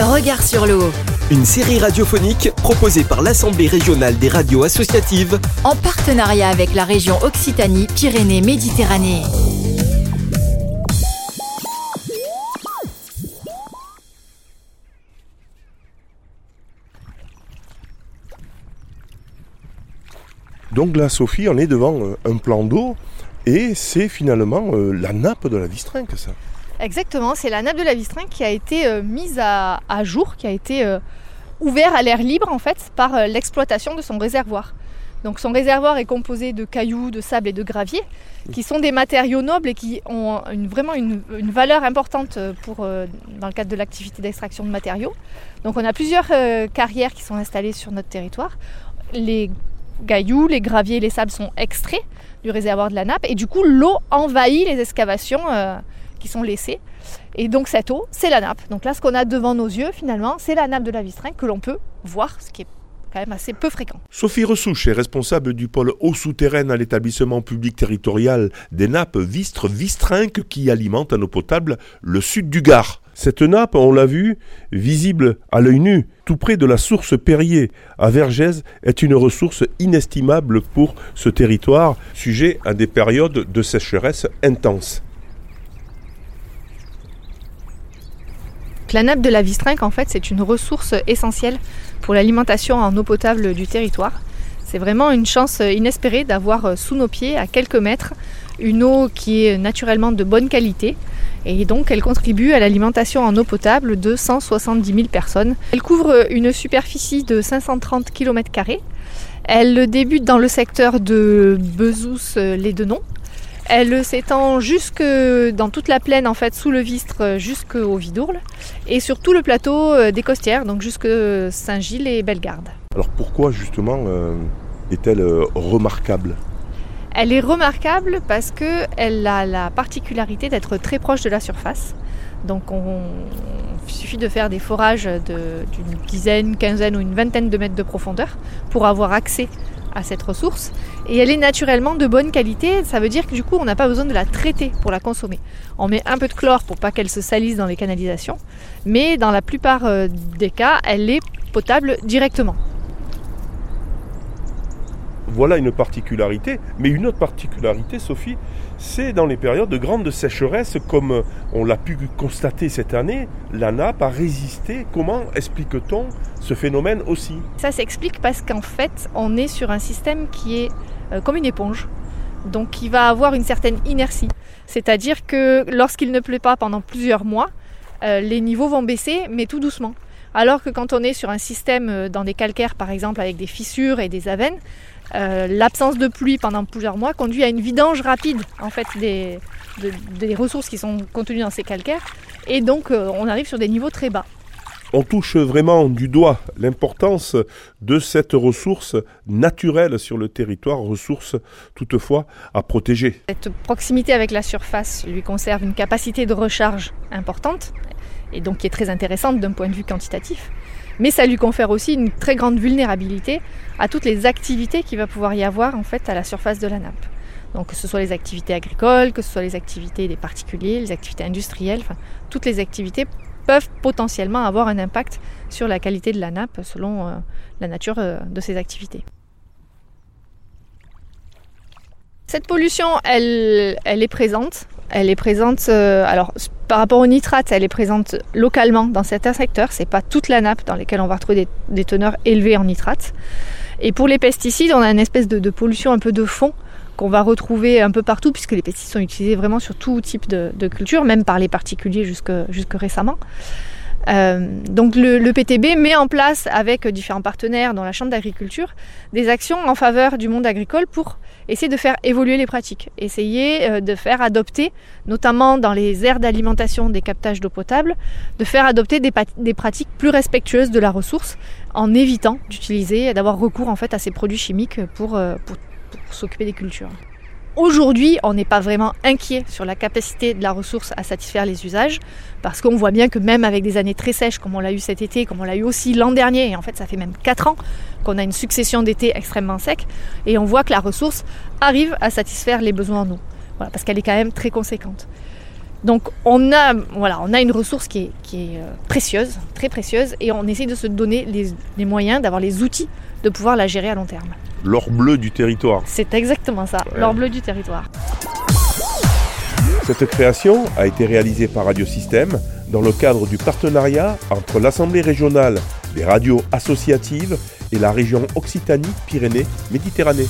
Regard sur l'eau. Une série radiophonique proposée par l'Assemblée régionale des radios associatives en partenariat avec la région Occitanie-Pyrénées-Méditerranée. Donc là, Sophie, on est devant euh, un plan d'eau et c'est finalement euh, la nappe de la Vistrinque, ça. Exactement, c'est la nappe de la Vistrinque qui a été euh, mise à, jour, qui a été ouverte ouvert à l'air libre en fait par l'exploitation de son réservoir. Donc son réservoir est composé de cailloux, de sable et de gravier, qui sont des matériaux nobles et qui ont vraiment une, valeur importante pour, dans le cadre de l'activité d'extraction de matériaux. Donc on a plusieurs carrières qui sont installées sur notre territoire. Les gailloux, les graviers, les sables sont extraits du réservoir de la nappe et du coup l'eau envahit les excavations euh, qui sont laissées. Et donc cette eau, c'est la nappe. Donc là, ce qu'on a devant nos yeux, finalement, c'est la nappe de la Vistrinque que l'on peut voir, ce qui est quand même assez peu fréquent. Sophie Ressouche est responsable du pôle eau souterraine à l'établissement public territorial des nappes Vistre-Vistrinque qui alimente en eau potable le sud du Gard. Cette nappe, on l'a vu, visible à l'œil nu, tout près de la source Perrier à Vergès, est une ressource inestimable pour ce territoire, sujet à des périodes de sécheresse intenses. La nappe de la Vistrinque, en fait, c'est une ressource essentielle pour l'alimentation en eau potable du territoire. C'est vraiment une chance inespérée d'avoir sous nos pieds, à quelques mètres, une eau qui est naturellement de bonne qualité. Et donc elle contribue à l'alimentation en eau potable de 170 000 personnes. Elle couvre une superficie de 530 km. Elle débute dans le secteur de Bezous-les-Denons. Elle s'étend jusque dans toute la plaine en fait sous le Vistre jusqu'au Vidourle et sur tout le plateau euh, des Costières, donc jusque Saint-Gilles et Bellegarde. Alors pourquoi justement euh, est-elle euh, remarquable? Elle est remarquable parce qu'elle a la particularité d'être très proche de la surface. Donc on, il suffit de faire des forages d'une dizaine, quinzaine ou une vingtaine de mètres de profondeur pour avoir accès à cette ressource. Et elle est naturellement de bonne qualité, ça veut dire que du coup on n'a pas besoin de la traiter pour la consommer. On met un peu de chlore pour pas qu'elle se salisse dans les canalisations, mais dans la plupart euh, des cas, elle est potable directement voilà une particularité. Mais une autre particularité, Sophie, c'est dans les périodes de grande sécheresse, comme on l'a pu constater cette année, la nappe a résisté. Comment explique-t-on ce phénomène aussi? Ça s'explique parce qu'en fait, on est sur un système qui est euh, comme une éponge, donc qui va avoir une certaine inertie. C'est-à-dire que lorsqu'il ne pleut pas pendant plusieurs mois, euh, les niveaux vont baisser, mais tout doucement. Alors que quand on est sur un système euh, dans des calcaires, par exemple, avec des fissures et des avennes, euh, l'absence de pluie pendant plusieurs mois conduit à une vidange rapide en fait des, des ressources qui sont contenues dans ces calcaires et donc euh, on arrive sur des niveaux très bas. On touche vraiment du doigt l'importance de cette ressource naturelle sur le territoire, ressource toutefois à protéger. Cette proximité avec la surface lui conserve une capacité de recharge importante et donc qui est très intéressante d'un point de vue quantitatif mais ça lui confère aussi une très grande vulnérabilité à toutes les activités qu'il va pouvoir y avoir en fait à la surface de la nappe. Donc que ce soit les activités agricoles, que ce soit les activités des particuliers, les activités industrielles, toutes les activités peuvent potentiellement avoir un impact sur la qualité de la nappe selon euh, la nature euh, de ces activités. Cette pollution, elle, elle est présente. Elle est présente, euh, alors par rapport aux nitrates, elle est présente localement dans certains secteurs. C'est pas toute la nappe dans laquelle on va retrouver des, teneurs élevées en nitrates. Et pour les pesticides, on a une espèce de, pollution un peu de fond qu'on va retrouver un peu partout, puisque les pesticides sont utilisés vraiment sur tout type de, culture, même par les particuliers jusque récemment. Euh, donc le, PTB met en place avec différents partenaires dans la Chambre d'agriculture des actions en faveur du monde agricole pour essayer de faire évoluer les pratiques, essayer euh, de faire adopter, notamment dans les aires d'alimentation des captages d'eau potable, de faire adopter des, pratiques plus respectueuses de la ressource en évitant d'utiliser, d'avoir recours en fait à ces produits chimiques pour, euh, pour s'occuper des cultures. Aujourd'hui, on n'est pas vraiment inquiet sur la capacité de la ressource à satisfaire les usages, parce qu'on voit bien que même avec des années très sèches, comme on l'a eu cet été, comme on l'a eu aussi l'an dernier, et en fait ça fait même 4 ans qu'on a une succession d'étés extrêmement secs, et on voit que la ressource arrive à satisfaire les besoins en eau, parce qu'elle est quand même très conséquente. Donc on a, voilà, on a une ressource qui est, qui est euh, précieuse, très précieuse, et on essaie de se donner les, les moyens, d'avoir les outils de pouvoir la gérer à long terme. L'or bleu du territoire. C'est exactement ça, Ouais. l'or bleu du territoire. Cette création a été réalisée par Radiosystème dans le cadre du partenariat entre l'Assemblée régionale des radios associatives et la région Occitanie-Pyrénées-Méditerranée.